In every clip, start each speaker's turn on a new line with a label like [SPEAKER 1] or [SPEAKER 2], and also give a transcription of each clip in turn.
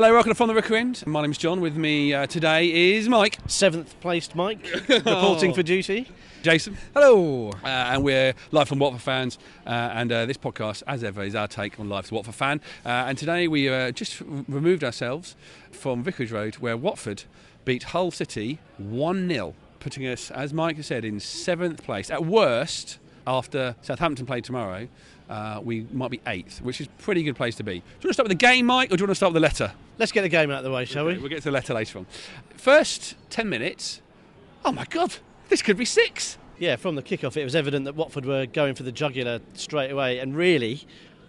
[SPEAKER 1] Hello, welcome to From the Rookery End. My name's John. With me uh, today is Mike,
[SPEAKER 2] Seventh placed Mike, reporting for duty.
[SPEAKER 1] Jason,
[SPEAKER 3] Hello.
[SPEAKER 1] uh, and we're live from Watford fans. Uh, and uh, this podcast, as ever, is our take on life life's Watford fan. Uh, and today we uh, just removed ourselves from Vicarage Road, where Watford beat Hull City 1 0, putting us, as Mike has said, in seventh place. At worst, after Southampton play tomorrow, uh, we might be eighth, which is a pretty good place to be. Do you want to start with the game, Mike, or do you want to start with the letter?
[SPEAKER 2] Let's get the game out of the way, shall we?
[SPEAKER 1] We'll get to the letter later on. First 10 minutes, oh my God, this could be six.
[SPEAKER 2] Yeah, from the kickoff, it was evident that Watford were going for the jugular straight away, and really,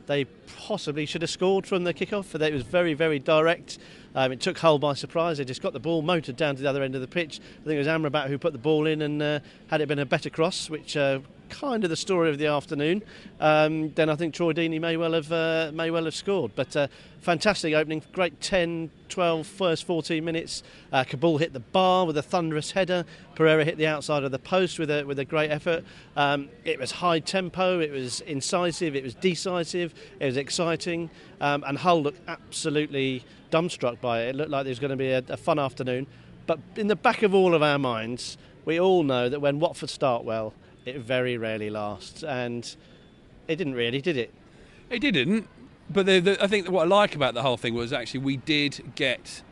[SPEAKER 2] they possibly should have scored from the kickoff. It was very, very direct. Um, it took Hull by surprise. They just got the ball motored down to the other end of the pitch. I think it was Amrabat who put the ball in, and uh, had it been a better cross, which uh, kind of the story of the afternoon, um, then I think Troy Deeney may well have uh, may well have scored. But uh, fantastic opening, great 10, 12, first 14 minutes. Uh, Kaboul hit the bar with a thunderous header. Pereyra hit the outside of the post with a with a great effort. Um, it was high tempo, it was incisive, it was decisive, it was exciting, um, and Hull looked absolutely dumbstruck by it. It looked like there was going to be a, a fun afternoon. But in the back of all of our minds, we all know that when Watford start well, it very rarely lasts, and it didn't really, did it?
[SPEAKER 1] It didn't, but the, the, I think that what I like about the whole thing was actually we did get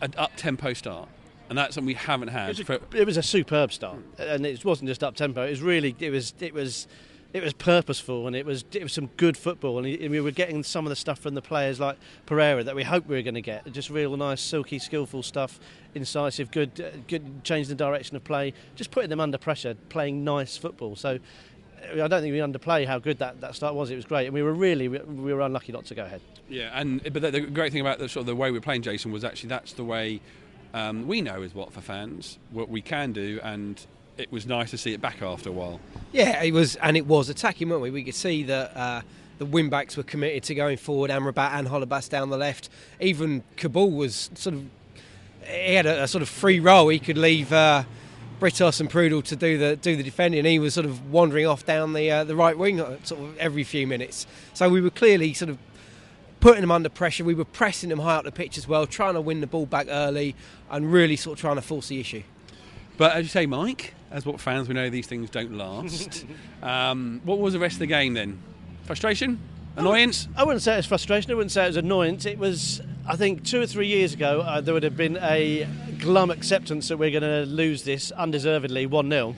[SPEAKER 1] an up tempo start. And that's something we haven't had.
[SPEAKER 2] It was,
[SPEAKER 1] for,
[SPEAKER 2] a, it was a superb start, and it wasn't just up tempo. It was really, it was, it was, it was purposeful, and it was, it was some good football, and we were getting some of the stuff from the players like Pereyra that we hoped we were going to get. Just real nice, silky, skillful stuff, incisive, good, uh, good, change the direction of play, just putting them under pressure, playing nice football. So. I don't think we underplay how good that, that start was. It was great, and we were really we were unlucky not to go ahead.
[SPEAKER 1] Yeah, and but the, the great thing about the sort of the way we're playing, Jason, was actually that's the way um, we know as Watford fans what we can do, and it was nice to see it back after a while.
[SPEAKER 3] Yeah, it was, and it was attacking, weren't we? We could see that uh, the wing-backs were committed to going forward. Amrabat and Holebas down the left. Even Kaboul was sort of he had a, a sort of free role. He could leave. Uh, Britos and Prödl to do the do the defending. He was sort of wandering off down the uh, the right wing uh, sort of every few minutes. So we were clearly sort of putting them under pressure. We were pressing them high up the pitch as well, trying to win the ball back early and really sort of trying to force the issue.
[SPEAKER 1] But as you say, Mike, as what fans we know these things don't last. um, what was the rest of the game then? Frustration, annoyance.
[SPEAKER 2] I wouldn't say it was frustration. I wouldn't say it was annoyance. It was, I think, two or three years ago uh, there would have been a glum acceptance that we're going to lose this undeservedly one 0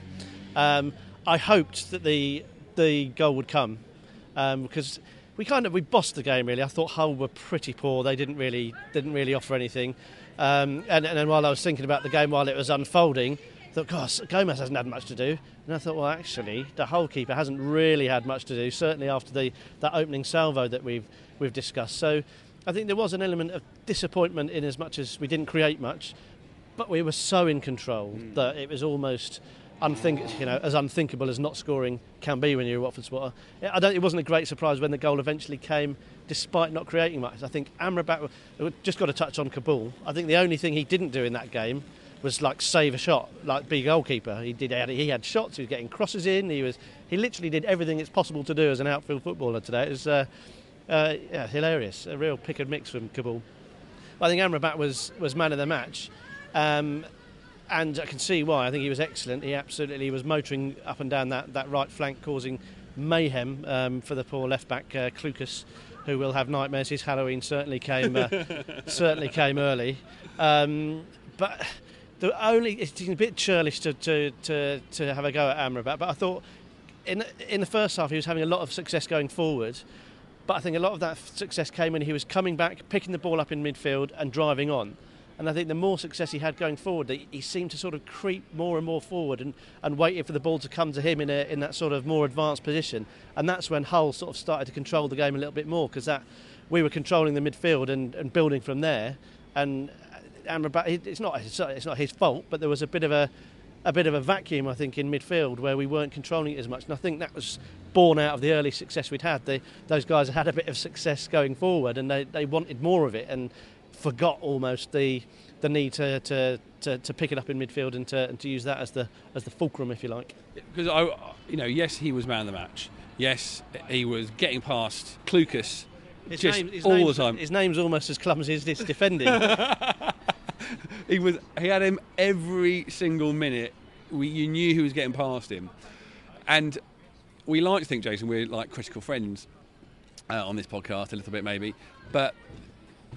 [SPEAKER 2] um, I hoped that the the goal would come um, because we kind of we bossed the game really. I thought Hull were pretty poor. They didn't really didn't really offer anything. Um, and, and then while I was thinking about the game while it was unfolding, I thought, gosh, Gomes hasn't had much to do. And I thought, well, actually, the Hull keeper hasn't really had much to do. Certainly after the that opening salvo that we've we've discussed. So I think there was an element of disappointment in as much as we didn't create much, but we were so in control mm. that it was almost unthink, you know, as unthinkable as not scoring can be when you're a Watford supporter. I don't. It wasn't a great surprise when the goal eventually came, despite not creating much. I think Amrabat just got to touch on Kaboul. I think the only thing he didn't do in that game was like save a shot, like be goalkeeper. He did. He had shots. He was getting crosses in. He was. He literally did everything it's possible to do as an outfield footballer today. It was. Uh, uh, yeah, hilarious. A real pick and mix from Kaboul. I think Amrabat was was man of the match. Um, and I can see why. I think he was excellent. He absolutely was motoring up and down that, that right flank, causing mayhem um, for the poor left back uh, Clucas, who will have nightmares. His Halloween certainly came uh, certainly came early, um, but the only it's a bit churlish to, to, to, to have a go at Amrabat. But I thought in in the first half he was having a lot of success going forward. But I think a lot of that success came when he was coming back, picking the ball up in midfield, and driving on. And I think the more success he had going forward, he seemed to sort of creep more and more forward and, and waited for the ball to come to him in, a, in that sort of more advanced position. And that's when Hull sort of started to control the game a little bit more because that we were controlling the midfield and, and building from there. And uh, Amrabat, it's not it's not his fault, but there was a bit of a a bit of a vacuum, I think, in midfield where we weren't controlling it as much. And I think that was born out of the early success we'd had. The, those guys had had a bit of success going forward, and they, they wanted more of it. And forgot almost the the need to, to, to, to, pick it up in midfield and to, and to use that as the as the fulcrum, if you like.
[SPEAKER 1] Because I, you know, yes, he was man of the match. Yes, he was getting past Clucas
[SPEAKER 2] His
[SPEAKER 1] just
[SPEAKER 2] name-
[SPEAKER 1] all the time.
[SPEAKER 2] His name's almost as clumsy as this defending.
[SPEAKER 1] he was he had him every single minute. We, you knew he was getting past him, and we like to think, Jason, we're like critical friends uh, on this podcast a little bit maybe, but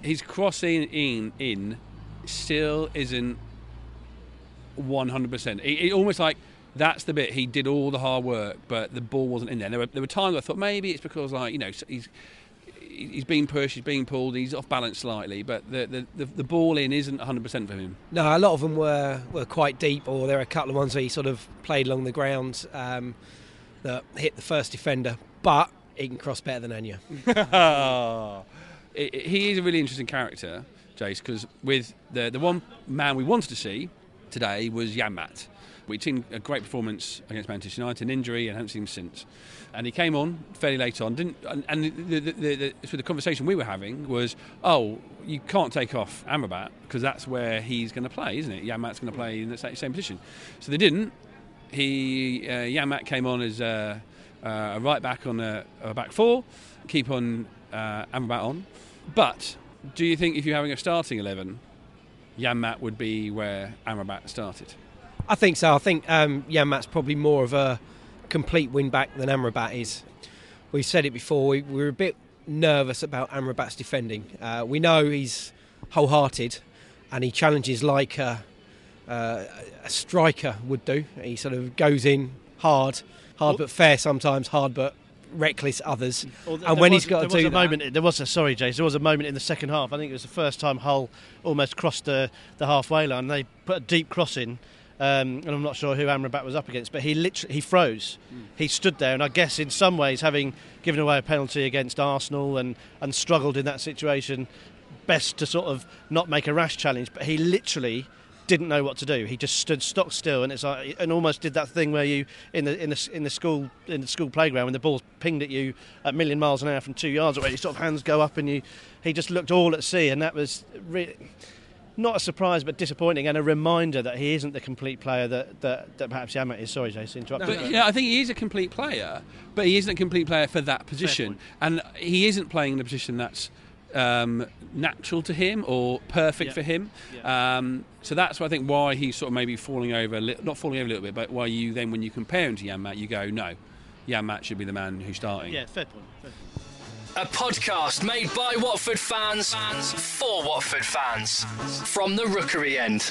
[SPEAKER 1] his crossing in in still isn't one hundred percent. It almost like that's the bit he did all the hard work, but the ball wasn't in there. There were, there were times I thought maybe it's because like you know he's he's being pushed, he's being pulled, he's off balance slightly, but the the, the, the ball in isn't 100% for him.
[SPEAKER 3] No, a lot of them were, were quite deep, or there are a couple of ones where he sort of played along the ground um, that hit the first defender, but he can cross better than Anya.
[SPEAKER 1] It- it- he is a really interesting character, Jace, because with the the one man we wanted to see today was Janmaat. We'd seen a great performance against Manchester United, an injury, and haven't seen him since. And he came on fairly late on. Didn't and, and the, the, the, so the conversation we were having was, oh, you can't take off Amrabat because that's where he's going to play, isn't it? Janmaat's going to play in the same position. So they didn't. He uh, Janmaat came on as uh, uh, a right back on a, a back four, keep on uh, Amrabat on. But do you think if you're having a starting eleven, Janmaat would be where Amrabat started?
[SPEAKER 3] I think so. I think um, probably more of a complete win back than Amrabat is. We've said it before. We, we were a bit nervous about Amrabat's defending. Uh, we know he's wholehearted, and he challenges like a, uh, a striker would do. He sort of goes in hard, hard but fair sometimes, hard but reckless others.
[SPEAKER 2] Or th-
[SPEAKER 3] and when
[SPEAKER 2] was-
[SPEAKER 3] he's got
[SPEAKER 2] there
[SPEAKER 3] to
[SPEAKER 2] was
[SPEAKER 3] do
[SPEAKER 2] a
[SPEAKER 3] that,
[SPEAKER 2] moment. There was a sorry, James. There was a moment in the second half. I think it was the first time Hull almost crossed the the halfway line. They put a deep cross in, um, and I'm not sure who Amrabat was up against, but he literally he froze. He stood there, and I guess in some ways, having given away a penalty against Arsenal and and struggled in that situation, best to sort of not make a rash challenge. But he literally didn't know what to do. He just stood stock still, and it's like, and almost did that thing where you in the in the in the school in the school playground when the ball's pinged at you at a million miles an hour from two yards away. Your sort of hands go up, and you he just looked all at sea, and that was really. Not a surprise, but disappointing, and a reminder that he isn't the complete player that, that, that perhaps Janmaat is. Sorry, Jason, interrupted.
[SPEAKER 1] But yeah, I think he is a complete player, but he isn't a complete player for that position, and he isn't playing in a position that's um, natural to him or perfect
[SPEAKER 2] Yeah.
[SPEAKER 1] for him.
[SPEAKER 2] Yeah.
[SPEAKER 1] Um, so that's why I think why he's sort of maybe falling over, a li- not falling over a little bit, but why you then when you compare him to Janmaat, you go no, Janmaat should be the man who's starting.
[SPEAKER 2] Yeah, fair point. Fair point.
[SPEAKER 4] A podcast made by Watford fans, for Watford fans. From the Rookery end.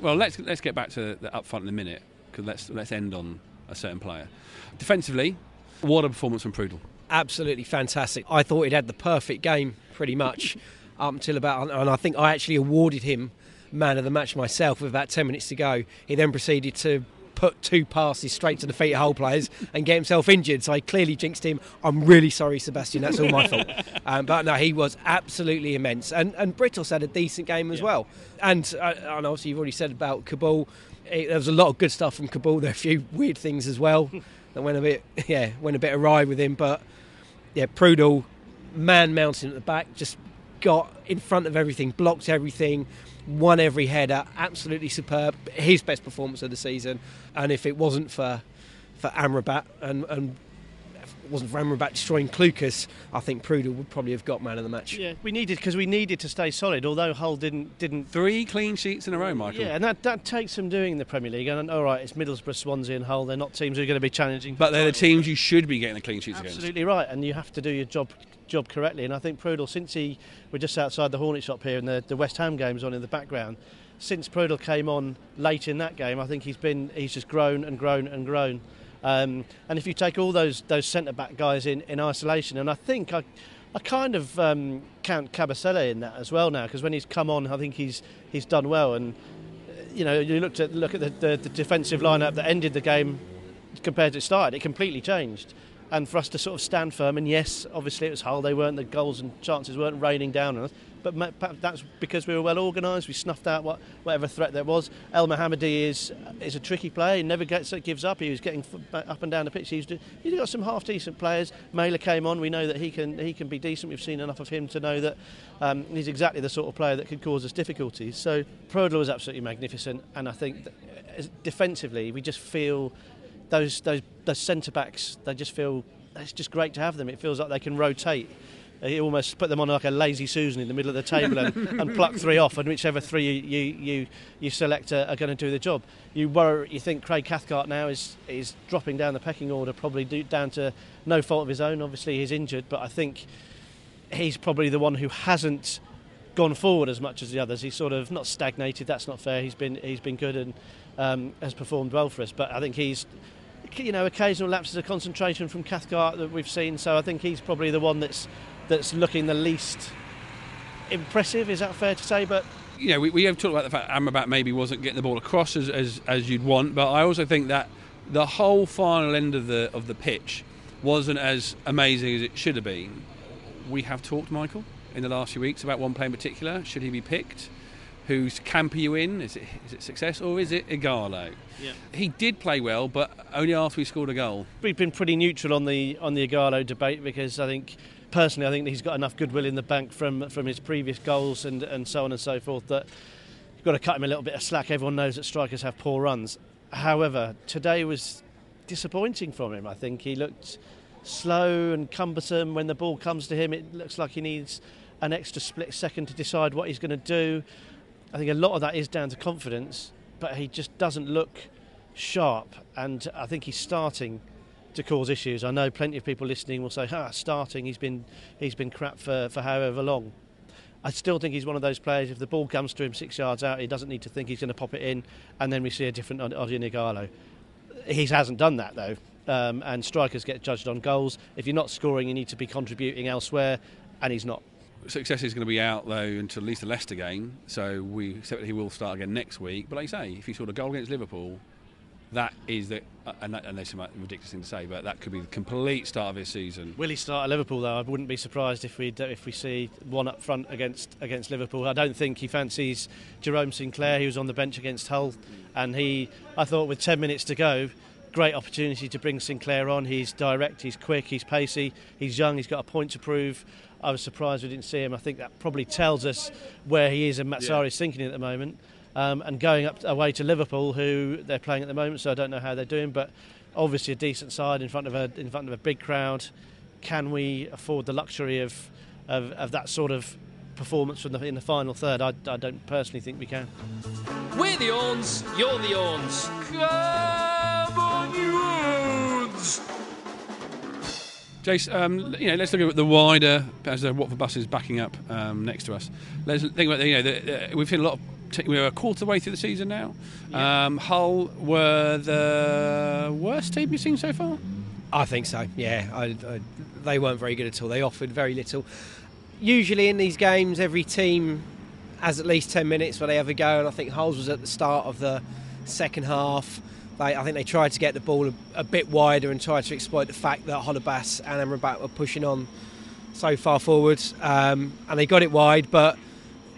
[SPEAKER 1] Well, let's let's get back to the up front in a minute because let's let's end on a certain player. Defensively, what a performance from Prödl.
[SPEAKER 3] absolutely fantastic. I thought he'd had the perfect game pretty much up until about, and I think I actually awarded him man of the match myself with about 10 minutes to go. He then proceeded to put two passes straight to the feet of Hull players and get himself injured. So I clearly jinxed him. I'm really sorry, Sebastian. That's all my fault. Um, but no, he was absolutely immense. And, and Britos had a decent game as well. And, uh, and obviously, you've already said about Kaboul. It, there was a lot of good stuff from Kaboul. There were a few weird things as well that went a bit, yeah, went a bit awry with him. But yeah, Prödl, man mountain at the back, just got in front of everything, blocked everything, won every header, absolutely superb. His best performance of the season. And if it wasn't for for Amrabat and, and wasn't for Amrabat destroying Clucas, I think Prödl would probably have got man of the match.
[SPEAKER 2] Yeah, we needed because we needed to stay solid. Although Hull didn't didn't
[SPEAKER 1] Three clean sheets in a row, Michael.
[SPEAKER 2] Yeah, and that, that takes some doing in the Premier League. And all right, it's Middlesbrough, Swansea, and Hull. They're not teams who are going to be challenging.
[SPEAKER 1] But they're the teams you should be getting the clean sheets against.
[SPEAKER 2] Absolutely right, and you have to do your job job correctly. And I think Prödl, since he we're just outside the Hornet shop here, and the, the West Ham game's on in the background. Since Prödl came on late in that game, I think he's been he's just grown and grown and grown. Um, and if you take all those those centre back guys in, in isolation, and I think I. I kind of um, count Kabasele in that as well now because when he's come on, I think he's he's done well. And uh, you know, you looked at look at the, the, the defensive lineup that ended the game compared to it started, it completely changed. And for us to sort of stand firm, and yes, obviously it was Hull, they weren't, the goals and chances weren't raining down on us, but that's because we were well organised, we snuffed out what, whatever threat there was. Elmohamady is is a tricky player, he never gets gives up, he was getting up and down the pitch. He's, he's got some half decent players. Mailer came on, we know that he can, he can be decent, we've seen enough of him to know that um, he's exactly the sort of player that could cause us difficulties. So Prodler was absolutely magnificent, and I think uh, defensively, we just feel those those those centre backs they just feel it's just great to have them. It feels like they can rotate He almost put them on like a lazy Susan in the middle of the table and, and pluck three off, and whichever three you you, you, you select are, are going to do the job. You worry, you think Craig Cathcart now is is dropping down the pecking order, probably due, down to no fault of his own. Obviously, he's injured, but I think he's probably the one who hasn't gone forward as much as the others. He's sort of not stagnated. That's not fair. He's been he's been good and um, has performed well for us. But I think he's you know occasional lapses of concentration from Cathcart that we've seen. So I think he's probably the one that's that's looking the least impressive. Is that fair to say? But
[SPEAKER 1] you know, we, we have talked about the fact Amrabat maybe wasn't getting the ball across as, as, as you'd want, but I also think that the whole final end of the of the pitch wasn't as amazing as it should have been. We have talked, Michael, in the last few weeks about one player in particular. Should he be picked? Whose camp are you in? Is it, is it success or is it Ighalo?
[SPEAKER 2] Yeah.
[SPEAKER 1] He did play well, but only after we scored a goal.
[SPEAKER 2] we've been pretty neutral on the on the Ighalo debate because I think personally I think he's got enough goodwill in the bank from from his previous goals and and so on and so forth that you've got to cut him a little bit of slack. Everyone knows that strikers have poor runs. However, today was disappointing from him. I think he looked slow and cumbersome when the ball comes to him. It looks like he needs an extra split second to decide what he's going to do. I think a lot of that is down to confidence, but he just doesn't look sharp, and I think he's starting to cause issues. I know plenty of people listening will say, "Ah, starting. He's been he's been crap for, for however long." I still think he's one of those players. If the ball comes to him six yards out, he doesn't need to think he's going to pop it in, and then we see a different Odion Ighalo. He hasn't done that though, um, and strikers get judged on goals. If you're not scoring, you need to be contributing elsewhere, and he's not.
[SPEAKER 1] Success is going to be out though until at least the Leicester game, so we accept that he will start again next week. But like you say, if he scored a goal against Liverpool, that is the uh, and, that, and that's a ridiculous thing to say, but that could be the complete start of his season.
[SPEAKER 2] Will he start at Liverpool though? I wouldn't be surprised if we if we see one up front against against Liverpool. I don't think he fancies Jerome Sinclair. He was on the bench against Hull, and he I thought with 10 minutes to go, great opportunity to bring Sinclair on. He's direct, he's quick, he's pacey, he's young, he's got a point to prove. I was surprised we didn't see him. I think that probably tells us where he is and Mazzarri's thinking at the moment. Um, and going up away to Liverpool, who they're playing at the moment, so I don't know how they're doing, but obviously a decent side in front of a in front of a big crowd. Can we afford the luxury of of, of that sort of performance from the, in the final third? I, I don't personally think we can.
[SPEAKER 4] We're the Orns, you're the Orns. Come you
[SPEAKER 1] Jace, um, you know, let's look at the wider as the Watford bus is backing up um, next to us. Let's think about the, you know the, uh, we've seen a lot of. T- we're a quarter way through the season now. Um, Hull were the worst team you've seen so far.
[SPEAKER 3] I think so. Yeah, I, I, they weren't very good at all. They offered very little. Usually in these games, every team has at least ten minutes where they have a go, and I think Hull's was at the start of the second half. They, I think they tried to get the ball a, a bit wider and tried to exploit the fact that Holebas and Amrabat were pushing on so far forward, um, and they got it wide, but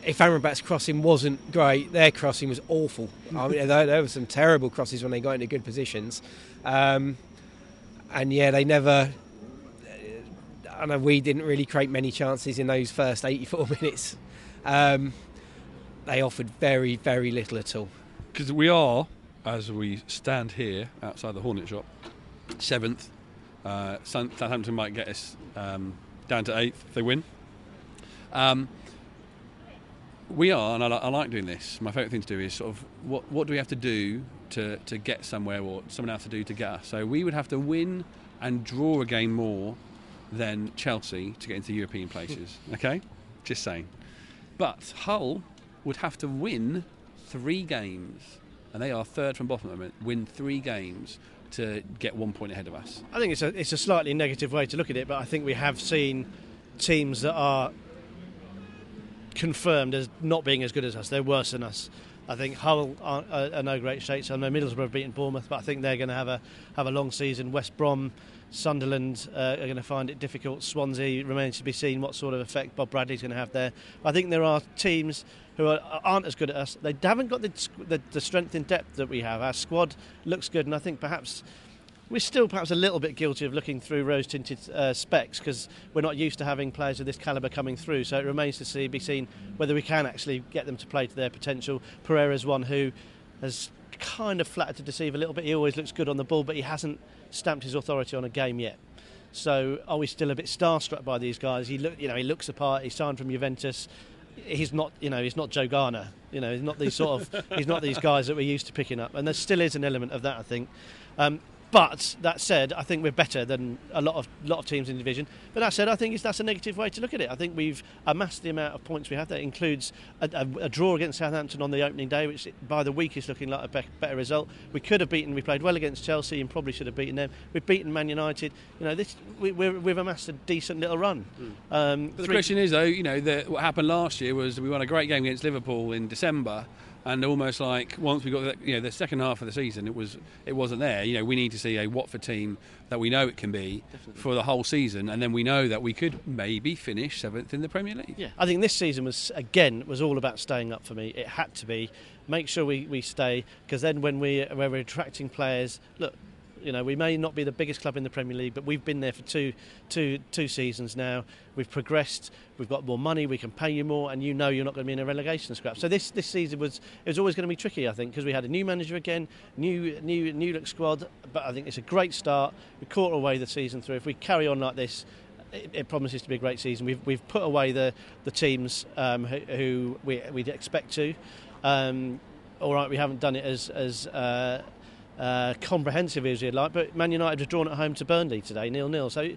[SPEAKER 3] if Amrabat's crossing wasn't great, their crossing was awful. I mean, there, there were some terrible crosses when they got into good positions, um, and yeah, they never. I know we didn't really create many chances in those first 84 minutes. Um, they offered very, very little at all.
[SPEAKER 1] Because we are, as we stand here outside the Hornet shop, seventh. Uh, Southampton might get us um, down to eighth if they win. Um, we are, and I, I, like doing this. My favourite thing to do is sort of what what do we have to do to, to get somewhere, or someone else to do to get us. So we would have to win and draw a game more than Chelsea to get into European places. Okay, just saying. But Hull would have to win three games, and they are third from bottom at the moment. Win three games to get one point ahead of us.
[SPEAKER 2] I think it's a it's a slightly negative way to look at it, but I think we have seen teams that are confirmed as not being as good as us. They're worse than us. I think Hull are, are, uh, are no great shape. So I know Middlesbrough have beaten Bournemouth, but I think they're going to have a have a long season. West Brom, Sunderland uh, are going to find it difficult. Swansea remains to be seen what sort of effect Bob Bradley's going to have there. I think there are teams who are, aren't as good as us. They haven't got the, the, the strength in depth that we have. Our squad looks good, and I think perhaps we're still perhaps a little bit guilty of looking through rose tinted uh, specs because we're not used to having players of this calibre coming through. So it remains to see, be seen whether we can actually get them to play to their potential. Pereyra's one who has kind of flattered to deceive a little bit. He always looks good on the ball, but he hasn't stamped his authority on a game yet. So are we still a bit starstruck by these guys? He look, you know, he looks apart. part. He signed from Juventus. He's not, you know, he's not Joe Garner. You know, he's not these sort of, he's not these guys that we're used to picking up. And there still is an element of that, I think. Um, but that said, I think we're better than a lot of lot of teams in the division. But that said, I think it's, that's a negative way to look at it. I think we've amassed the amount of points we have. That includes a, a, a draw against Southampton on the opening day, which by the week is looking like a be- better result. We could have beaten. We played well against Chelsea and probably should have beaten them. We've beaten Man United. You know, this we, we're, we've amassed a decent little run. Um,
[SPEAKER 1] But the question is, though, you know, that what happened last year was we won a great game against Liverpool in December, and almost like once we got the, you know the second half of the season, it was it wasn't there. You know, we need to see a Watford team that we know it can be for the whole season, and then we know that we could maybe finish seventh in the Premier League.
[SPEAKER 2] Yeah, I think this season was again was all about staying up for me. It had to be. Make sure we, we stay because then when we when we're attracting players, look, you know we may not be the biggest club in the Premier League, but we've been there for two two two seasons now. We've progressed. We've got more money. We can pay you more, and you know you're not going to be in a relegation scrap. So this this season was it was always going to be tricky, I think, because we had a new manager again, new new new look squad. But I think it's a great start. We caught away the season through. If we carry on like this, it, promises to be a great season. We've, we've put away the, the teams um, who, who we, we'd expect to. Um, all right, we haven't done it as, as uh, uh, comprehensive as you'd like, but Man United have drawn at home to Burnley today, nil nil. So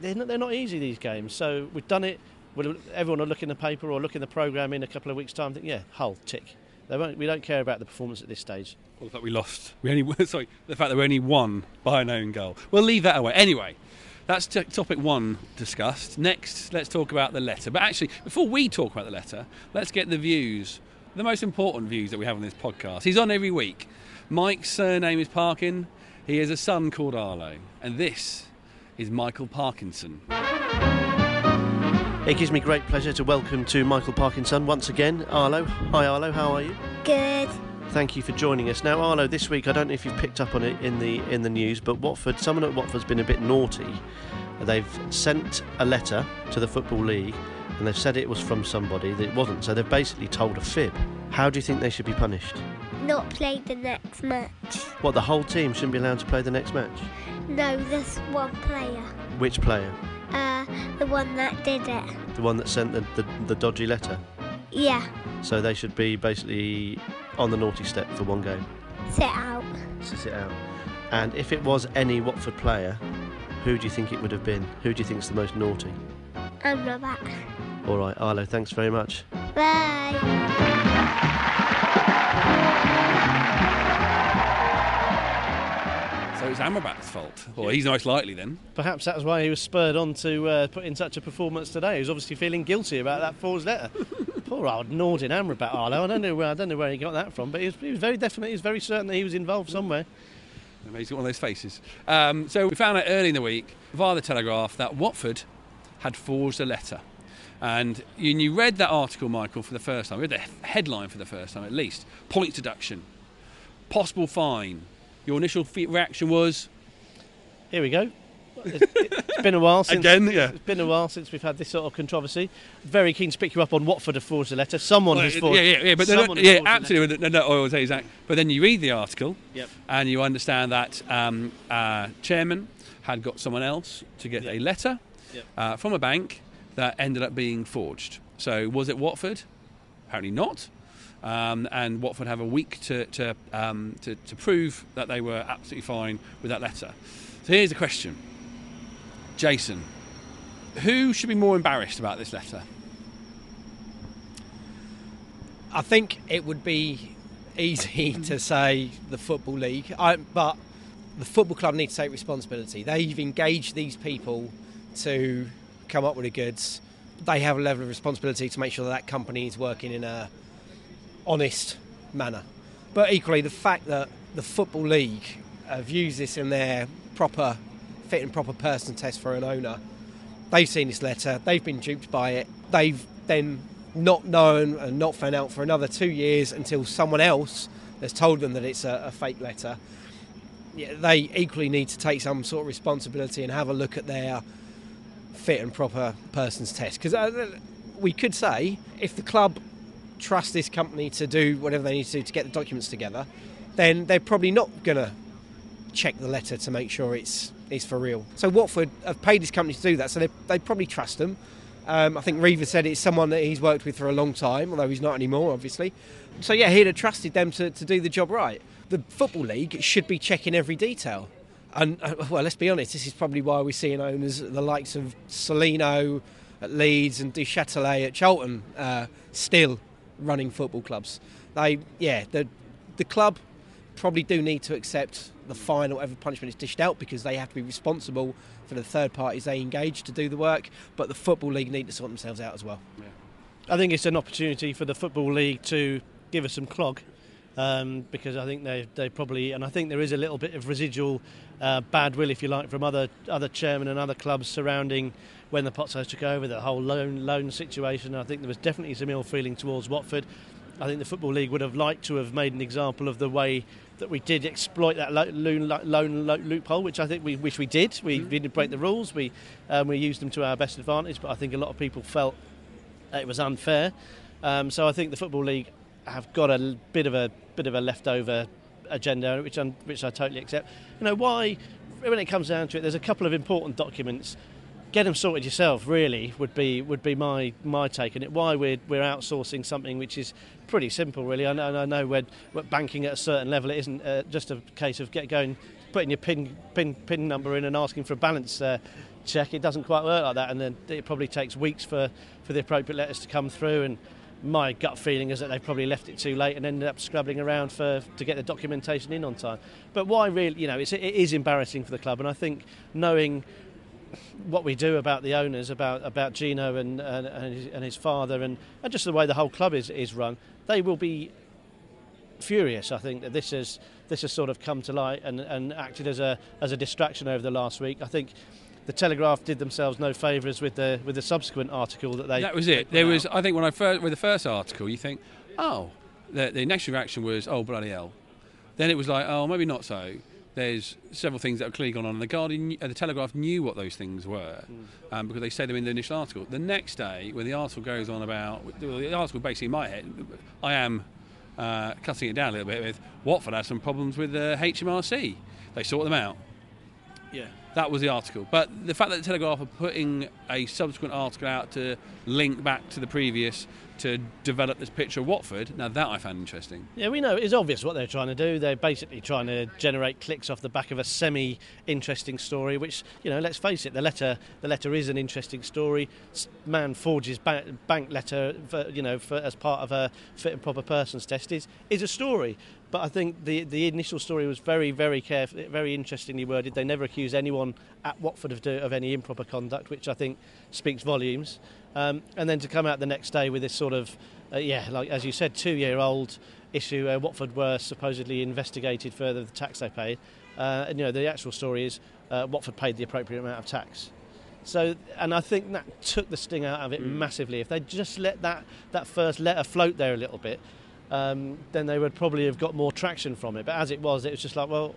[SPEAKER 2] they're not, they're not easy, these games. So we've done it. We'll, everyone will look in the paper or look in the programme in a couple of weeks' time think, yeah, Hull, tick. They won't, we don't care about the performance at this stage.
[SPEAKER 1] Or the fact we lost. We only sorry, the fact that we only won by an own goal. We'll leave that away. Anyway, that's t- topic one discussed. Next, let's talk about the letter. But actually, before we talk about the letter, let's get the views, the most important views that we have on this podcast. He's on every week. Mike's surname is Parkin. He has a son called Arlo, and this is Michael Parkinson.
[SPEAKER 2] It gives me great pleasure to welcome to Michael Parkinson once again. Arlo. Hi, Arlo. How are you?
[SPEAKER 5] Good.
[SPEAKER 2] Thank you for joining us. Now, Arlo, this week I don't know if you've picked up on it in the in the news, but Watford, someone at Watford's been a bit naughty. They've sent a letter to the Football League, and they've said it was from somebody that it wasn't. So they've basically told a fib. How do you think they should be punished?
[SPEAKER 5] Not played the next match.
[SPEAKER 2] What the whole team shouldn't be allowed to play the next match?
[SPEAKER 5] No, there's one player.
[SPEAKER 2] Which player?
[SPEAKER 5] Uh, the one that did it.
[SPEAKER 2] The one that sent the, the, the dodgy letter.
[SPEAKER 5] Yeah,
[SPEAKER 2] So they should be basically on the naughty step for one game.
[SPEAKER 5] sit out.
[SPEAKER 2] Sit out. And if it was any Watford player, who do you think it would have been? Who do you think is the most naughty?
[SPEAKER 5] Back.
[SPEAKER 2] All right, Arlo, thanks very much.
[SPEAKER 5] Bye.
[SPEAKER 1] So it's Amrabat's fault. Well, he's most likely then.
[SPEAKER 2] Perhaps that's why he was spurred on to uh, put in such a performance today. He was obviously feeling guilty about that Ford's letter. Poor old Nordin Amrabat, Arlo. I don't know where I don't know where he got that from, but he was, he was very definite. He was very certain that he was involved somewhere.
[SPEAKER 1] He's got one of those faces. Um, so we found out early in the week via the Telegraph that Watford had forged a letter. And you, you read that article, Michael, for the first time. You read the headline for the first time, at least. points deduction. Possible fine. Your initial reaction was
[SPEAKER 2] Here we go. It's, it's been a while since
[SPEAKER 1] again, yeah.
[SPEAKER 2] It's been a while since we've had this sort of controversy. Very keen to pick you up on Watford have forged a letter. Someone
[SPEAKER 1] Well,
[SPEAKER 2] has
[SPEAKER 1] yeah,
[SPEAKER 2] forged.
[SPEAKER 1] yeah, yeah, but no, no, yeah,
[SPEAKER 2] a letter.
[SPEAKER 1] absolutely. No, no, I will say exactly. But then you read the article,
[SPEAKER 2] Yep.
[SPEAKER 1] and you understand that um, uh, chairman had got someone else to get a letter
[SPEAKER 2] Yep.
[SPEAKER 1] uh, from a bank that ended up being forged. So was it Watford? Apparently not. Um, and Watford have a week to to, um, to to prove that they were absolutely fine with that letter. So here's the question, Jason: Who should be more embarrassed about this letter?
[SPEAKER 3] I think it would be easy to say the Football League, I, but the football club need to take responsibility. They've engaged these people to come up with the goods. They have a level of responsibility to make sure that, that company is working in a honest manner. But equally, the fact that the Football League have used this in their proper fit and proper person test for an owner, they've seen this letter, they've been duped by it, they've then not known and not found out for another two years until someone else has told them that it's a, a fake letter. Yeah, they equally need to take some sort of responsibility and have a look at their fit and proper person's test. Because uh, we could say if the club trust this company to do whatever they need to do to get the documents together, then they're probably not going to check the letter to make sure it's is for real. So Watford have paid this company to do that, so they, they probably trust them. Um, I think Riva said it's someone that he's worked with for a long time, although he's not anymore, obviously. So yeah, he'd have trusted them to, to do the job right. The Football League should be checking every detail. And uh, well, let's be honest, this is probably why we're seeing owners the likes of Cellino at Leeds and Duchâtelet at Charlton uh, still running football clubs. They, yeah, the the club probably do need to accept the fine or whatever punishment is dished out because they have to be responsible for the third parties they engage to do the work. But the football league need to sort themselves out as well.
[SPEAKER 2] I think it's an opportunity for the football league to give us some clog. Um, because I think they they probably and I think there is a little bit of residual uh, bad will, if you like, from other other chairmen and other clubs surrounding when the Pozzos took over the whole loan loan situation. I think there was definitely some ill feeling towards Watford. I think the football league would have liked to have made an example of the way that we did exploit that lo- loan, lo- loan lo- loophole, which I think we wish we did. We didn't break the rules. We um, we used them to our best advantage, but I think a lot of people felt it was unfair. Um, so I think the football league have got a bit of a bit of a leftover agenda, which i which I totally accept. You know why? When it comes down to it, there's a couple of important documents. Get them sorted yourself. Really, would be would be my my take on it. Why we're we're outsourcing something which is pretty simple, really. I know, I know we're, we're banking at a certain level. It isn't uh, just a case of get going, putting your pin pin pin number in and asking for a balance. Uh, check it doesn't quite work like that and then it probably takes weeks for, for the appropriate letters to come through and my gut feeling is that they probably left it too late and ended up scrabbling around for to get the documentation in on time. But why really, you know, it's, it is embarrassing for the club, and I think knowing what we do about the owners, about about Gino and and, and, his, and his father, and, and just the way the whole club is, is run, they will be furious. I think that this has this has sort of come to light and, and acted as a as a distraction over the last week. I think. The Telegraph did themselves no favours with the with the subsequent article that they.
[SPEAKER 1] that was it. There
[SPEAKER 2] out.
[SPEAKER 1] was, I think, when I first with the first article, you think, oh, the, the initial reaction was, oh bloody hell. Then it was like, oh, maybe not so. There's several things that have clearly gone on. The Guardian, uh, the Telegraph knew what those things were um, because they said them in the initial article. The next day, when the article goes on about well, the article, basically in my head, I am uh, cutting it down a little bit with Watford had some problems with the HMRC. They sort them out.
[SPEAKER 2] Yeah.
[SPEAKER 1] That was the article. But the fact that the Telegraph are putting a subsequent article out to link back to the previous to develop this picture of Watford, now that I found interesting.
[SPEAKER 2] Yeah, we know it's obvious what they're trying to do. They're basically trying to generate clicks off the back of a semi-interesting story. Which, you know, let's face it, the letter the letter is an interesting story. Man forges ba- bank letter, for, you know, for, as part of a fit and proper persons test is is a story. But I think the the initial story was very very careful, very interestingly worded. They never accused anyone at Watford of, do, of any improper conduct, which I think speaks volumes. Um, and then to come out the next day with this sort of, uh, yeah, like as you said, two-year-old issue. Uh, Watford were supposedly investigated further the tax they paid, uh, and you know the actual story is uh, Watford paid the appropriate amount of tax. So, and I think that took the sting out of it massively. If they just let that that first letter float there a little bit, um, then they would probably have got more traction from it. But as it was, it was just like, well,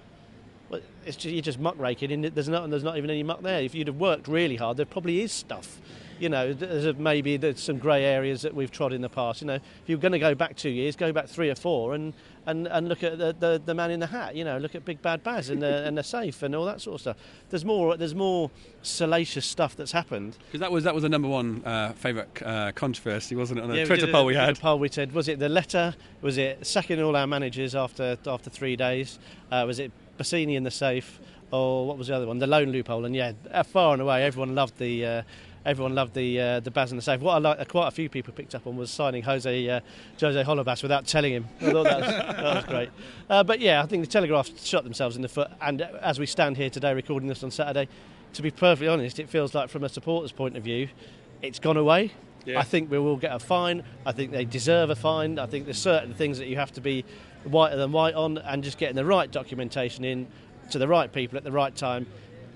[SPEAKER 2] it's just, you're just muckraking, and there's not, and there's not even any muck there. If you'd have worked really hard, there probably is stuff. You know, there's maybe there's some grey areas that we've trod in the past. You know, if you're going to go back two years, go back three or four, and, and, and look at the, the, the man in the hat. You know, look at Big Bad Baz and the, and the safe and all that sort of stuff. There's more there's more salacious stuff that's happened.
[SPEAKER 1] Because that was that was the number one uh, favourite uh, controversy, wasn't it, on a
[SPEAKER 2] Yeah, we
[SPEAKER 1] Twitter
[SPEAKER 2] did a-
[SPEAKER 1] poll we had?
[SPEAKER 2] poll we said, was it the letter? Was it sacking all our managers after after three days? Uh, was it Bassini in the safe? Or what was the other one? The loan loophole. And yeah, uh, far and away, everyone loved the. Everyone loved the uh, the Baz in the safe. What I like, uh, quite a few people picked up on was signing Jose uh, Jose Holebas without telling him. I thought that was, that was great. Uh, but yeah, I think the Telegraph shot themselves in the foot. And as we stand here today, recording this on Saturday, to be perfectly honest, it feels like from a supporter's point of view, it's gone away.
[SPEAKER 1] Yeah.
[SPEAKER 2] I think we will get a fine. I think they deserve a fine. I think there's certain things that you have to be whiter than white on, and just getting the right documentation in to the right people at the right time.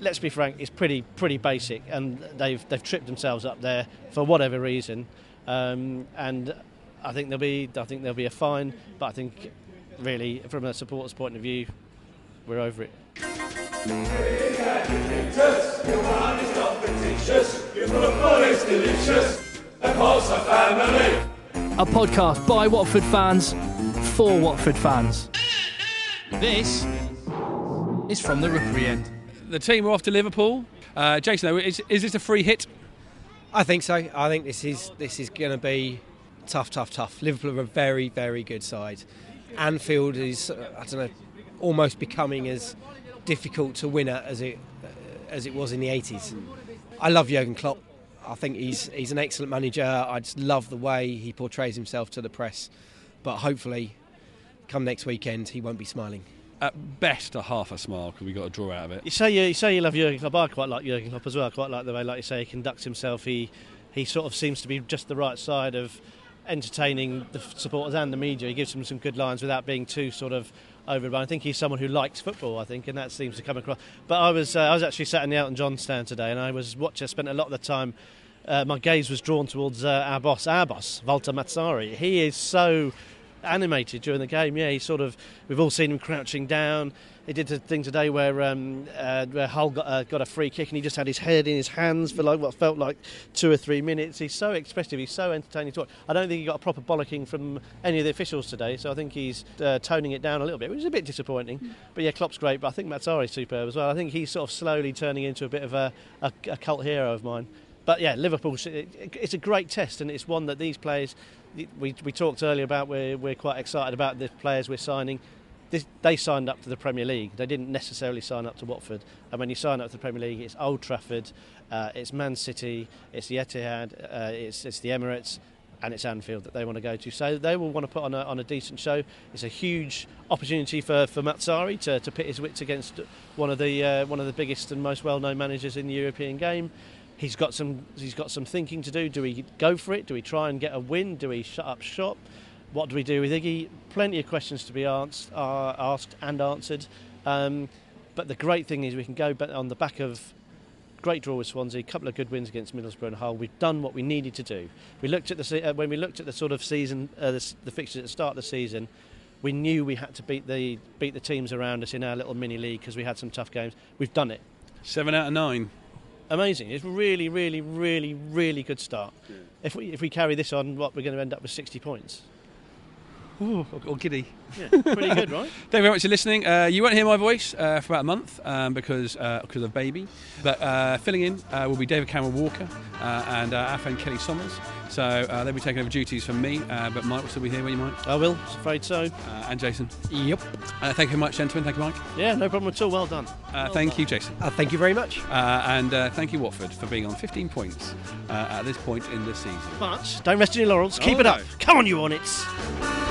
[SPEAKER 2] Let's be frank, it's pretty pretty basic, and they've they've tripped themselves up there for whatever reason. Um, and I think there'll be I think there'll be a fine, but I think really from a supporter's point of view, we're over it.
[SPEAKER 4] A podcast by Watford fans for Watford fans. This is from the Rookery End.
[SPEAKER 1] The team are off to Liverpool. Uh, Jason, though, is, is this a free hit?
[SPEAKER 3] I think so. I think this is this is going to be tough, tough, tough. Liverpool are a very, very good side. Anfield is, uh, I don't know, almost becoming as difficult to win at as it uh, as it was in the 80s. I love Jurgen Klopp. I think he's he's an excellent manager. I just love the way he portrays himself to the press. But hopefully, come next weekend, he won't be smiling.
[SPEAKER 1] At best, a half a smile because we got a draw out of it.
[SPEAKER 2] You say you, you say you love Jurgen Klopp. I quite like Jurgen Klopp as well. I quite like the way, like you say, he conducts himself. He he sort of seems to be just the right side of entertaining the supporters and the media. He gives them some good lines without being too sort of over. I think he's someone who likes football. I think, and that seems to come across. But I was uh, I was actually sat in the Elton John stand today, and I was watching. I spent a lot of the time. Uh, my gaze was drawn towards uh, our boss, our boss, Walter Mazzarri. He is so animated during the game. Yeah, he sort of. We've all seen him crouching down. He did a thing today where, um, uh, where Hull got, uh, got a free kick and he just had his head in his hands for like what felt like two or three minutes. He's so expressive. He's so entertaining to watch. I don't think he got a proper bollocking from any of the officials today. So I think he's uh, toning it down a little bit, which is a bit disappointing. But yeah, Klopp's great. But I think Mazzarri's superb as well. I think he's sort of slowly turning into a bit of a, a, a cult hero of mine. But yeah, Liverpool, it's a great test, and it's one that these players, we, we talked earlier about, we're, we're quite excited about the players we're signing. This, they signed up to the Premier League. They didn't necessarily sign up to Watford. And when you sign up to the Premier League, it's Old Trafford, uh, it's Man City, it's the Etihad, uh, it's, it's the Emirates, and it's Anfield that they want to go to. So they will want to put on a, on a decent show. It's a huge opportunity for, for Mazzarri to, to pit his wits against one of the uh, one of the biggest and most well known managers in the European game. He's got some he's got some thinking to do. Do we go for it? Do we try and get a win? Do we shut up shop? What do we do with Iggy? Plenty of questions to be asked, asked and answered. Um, but the great thing is we can go on the back of great draw with Swansea, a couple of good wins against Middlesbrough and Hull. We've done what we needed to do. We looked at the uh, when we looked at the sort of season, uh, the, the fixtures at the start of the season. We knew we had to beat the beat the teams around us in our little mini league because we had some tough games. We've done it.
[SPEAKER 1] Seven out of nine.
[SPEAKER 2] Amazing! It's really, really, really, really good start. Yeah. If we if we carry this on, what we're going to end up with sixty points.
[SPEAKER 1] Ooh, or, giddy.
[SPEAKER 2] Yeah, pretty good, right?
[SPEAKER 1] Thank you very much for listening. Uh, you won't hear my voice uh, for about a month um, because uh, because of baby, but uh, filling in uh, will be David Cameron Walker uh, and our friend Kelly Sommers. So they'll be taking over duties from me, but Mike will still be here, will you, Mike?
[SPEAKER 2] I will, afraid so.
[SPEAKER 1] and Jason.
[SPEAKER 3] Yep.
[SPEAKER 1] thank you very much, gentlemen. Thank you, Mike.
[SPEAKER 2] Yeah, no problem at all. Well done. Well
[SPEAKER 1] thank
[SPEAKER 2] done.
[SPEAKER 1] you, Jason.
[SPEAKER 3] thank you very much.
[SPEAKER 1] and thank you, Watford, for being on 15 points at this point in the season.
[SPEAKER 2] But don't rest on your laurels. Keep oh, it up. No. Come on, you Hornets.